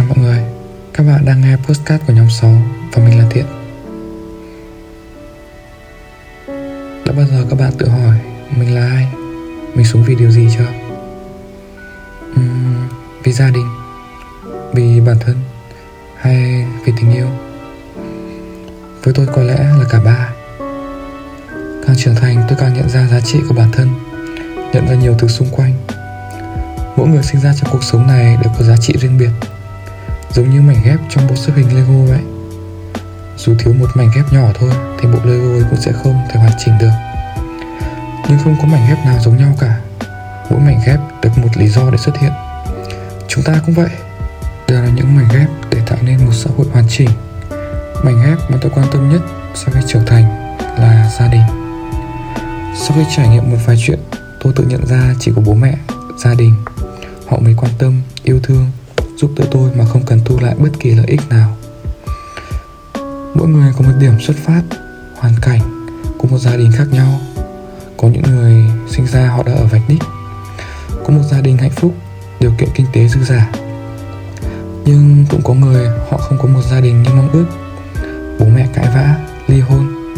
Chào mọi người, các bạn đang nghe postcard của nhóm 6 và mình là Thiện. Đã bao giờ các bạn tự hỏi mình là ai? Mình sống vì điều gì chưa? Uhm, vì gia đình Vì bản thân Hay vì tình yêu? Với tôi có lẽ là cả ba. Càng trưởng thành tôi càng nhận ra giá trị của bản thân Nhận ra nhiều thứ xung quanh. Mỗi người sinh ra trong cuộc sống này đều có giá trị riêng biệt. Giống như mảnh ghép trong bộ xếp hình Lego vậy. Dù thiếu một mảnh ghép nhỏ thôi Thì bộ Lego ấy cũng sẽ không thể hoàn chỉnh được. Nhưng không có mảnh ghép nào giống nhau cả. Mỗi mảnh ghép được một lý do để xuất hiện. Chúng ta cũng vậy. Đều là những mảnh ghép để tạo nên một xã hội hoàn chỉnh. Mảnh ghép mà tôi quan tâm nhất sau khi trưởng thành là gia đình. Sau khi trải nghiệm một vài chuyện Tôi tự nhận ra chỉ có bố mẹ, gia đình. Họ mới quan tâm, yêu thương giúp đỡ tôi mà không cần thu lại bất kỳ lợi ích nào. Mỗi người có một điểm xuất phát, hoàn cảnh của một gia đình khác nhau. Có những người sinh ra họ đã ở vạch đích, có một gia đình hạnh phúc, điều kiện kinh tế dư giả nhưng cũng có người họ không có một gia đình như mong ước. Bố mẹ cãi vã, ly hôn,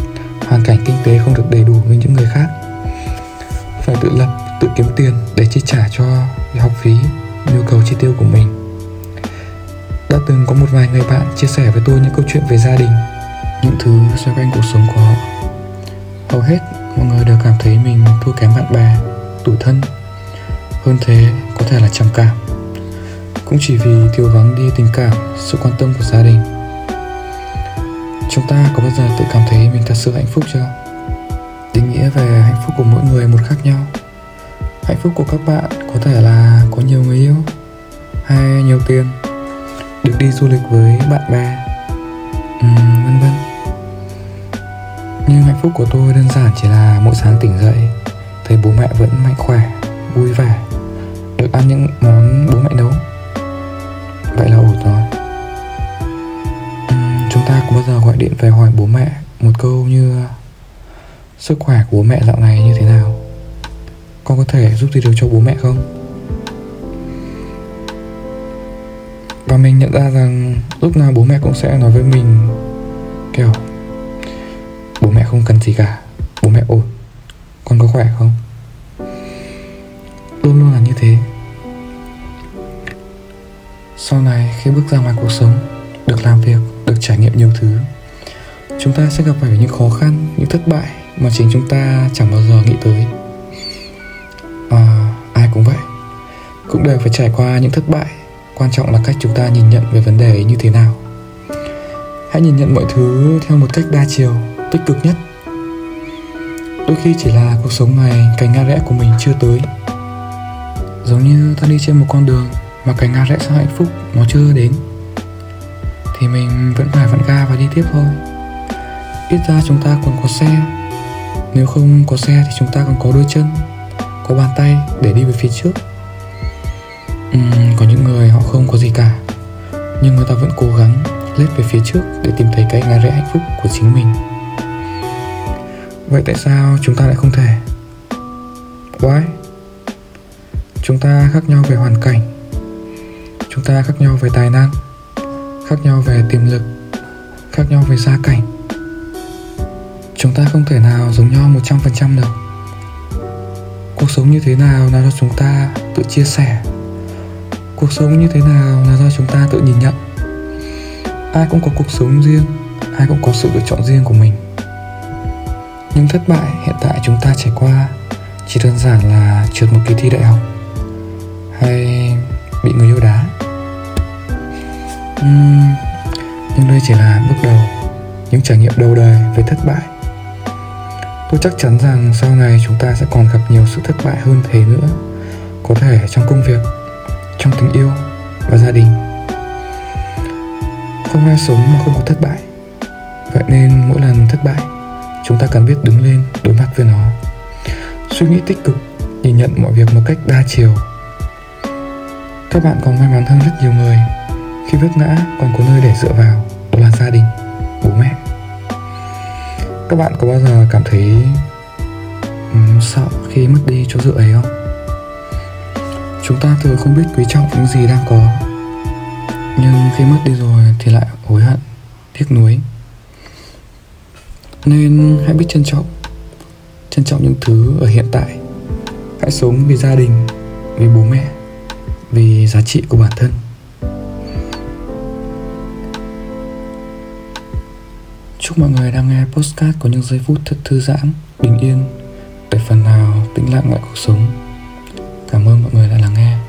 hoàn cảnh kinh tế không được đầy đủ như những người khác. Phải tự lập, tự kiếm tiền để chi trả cho học phí, nhu cầu chi tiêu của mình đã từng có một vài người bạn chia sẻ với tôi những câu chuyện về gia đình. Những thứ xoay quanh cuộc sống của họ. Hầu hết mọi người đều cảm thấy mình thua kém bạn bè tủi thân. Hơn thế có thể là trầm cảm. Cũng chỉ vì thiếu vắng đi tình cảm sự quan tâm của gia đình. Chúng ta có bao giờ tự cảm thấy mình thật sự hạnh phúc chưa? Định nghĩa về hạnh phúc của mỗi người một khác nhau. Hạnh phúc của các bạn có thể là có nhiều người yêu hay nhiều tiền việc đi du lịch với bạn bè. Vân vân. Nhưng hạnh phúc của tôi đơn giản chỉ là mỗi sáng tỉnh dậy, thấy bố mẹ vẫn mạnh khỏe, vui vẻ, được ăn những món bố mẹ nấu. Vậy là ổn rồi. Chúng ta có bao giờ gọi điện về hỏi bố mẹ một câu như, sức khỏe của bố mẹ dạo này như thế nào? Con có thể giúp gì được cho bố mẹ không? Và mình nhận ra rằng lúc nào bố mẹ cũng sẽ nói với mình kiểu bố mẹ không cần gì cả bố mẹ ổn con có khỏe không? Luôn luôn là như thế. Sau này khi bước ra ngoài cuộc sống được làm việc được trải nghiệm nhiều thứ chúng ta sẽ gặp phải những khó khăn những thất bại mà chính chúng ta chẳng bao giờ nghĩ tới. À, ai cũng vậy cũng đều phải trải qua những thất bại quan trọng là cách chúng ta nhìn nhận về vấn đề ấy như thế nào. Hãy nhìn nhận mọi thứ theo một cách đa chiều tích cực nhất. Đôi khi chỉ là cuộc sống này cành ngã rẽ của mình chưa tới. Giống như ta đi trên một con đường mà cành ngã rẽ sang hạnh phúc nó chưa đến thì mình vẫn phải vặn ga và đi tiếp thôi. Ít ra chúng ta còn có xe. Nếu không có xe thì chúng ta còn có đôi chân có bàn tay để đi về phía trước. Uhm, có những không có gì cả. Nhưng người ta vẫn cố gắng lết về phía trước để tìm thấy cái ngã rẽ hạnh phúc của chính mình. Vậy tại sao chúng ta lại không thể? Why? Chúng ta khác nhau về hoàn cảnh. Chúng ta khác nhau về tài năng. Khác nhau về tiềm lực. Khác nhau về gia cảnh. Chúng ta không thể nào giống nhau một trăm phần trăm được. Cuộc sống như thế nào là do chúng ta tự chia sẻ? Cuộc sống như thế nào là do chúng ta tự nhìn nhận. Ai cũng có cuộc sống riêng ai cũng có sự lựa chọn riêng của mình. Nhưng thất bại hiện tại chúng ta trải qua chỉ đơn giản là trượt một kỳ thi đại học hay bị người yêu đá. Uhm, nhưng đây chỉ là bước đầu những trải nghiệm đầu đời về thất bại. Tôi chắc chắn rằng sau này chúng ta sẽ còn gặp nhiều sự thất bại hơn thế nữa có thể trong công việc trong tình yêu và gia đình. Không ai sống mà không có thất bại. Vậy nên mỗi lần thất bại chúng ta cần biết đứng lên đối mặt với nó. Suy nghĩ tích cực nhìn nhận mọi việc một cách đa chiều. Các bạn còn may mắn hơn rất nhiều người khi vấp ngã còn có nơi để dựa vào đó là gia đình bố mẹ. Các bạn có bao giờ cảm thấy um, sợ khi mất đi chỗ dựa ấy không? Chúng ta thường không biết quý trọng những gì đang có. Nhưng khi mất đi rồi thì lại hối hận, tiếc nuối. Nên hãy biết trân trọng trân trọng những thứ ở hiện tại. Hãy sống vì gia đình, vì bố mẹ, vì giá trị của bản thân. Chúc mọi người đang nghe postcard có những giây phút thật thư giãn, bình yên, để phần nào tĩnh lặng lại cuộc sống cảm ơn mọi người đã lắng nghe.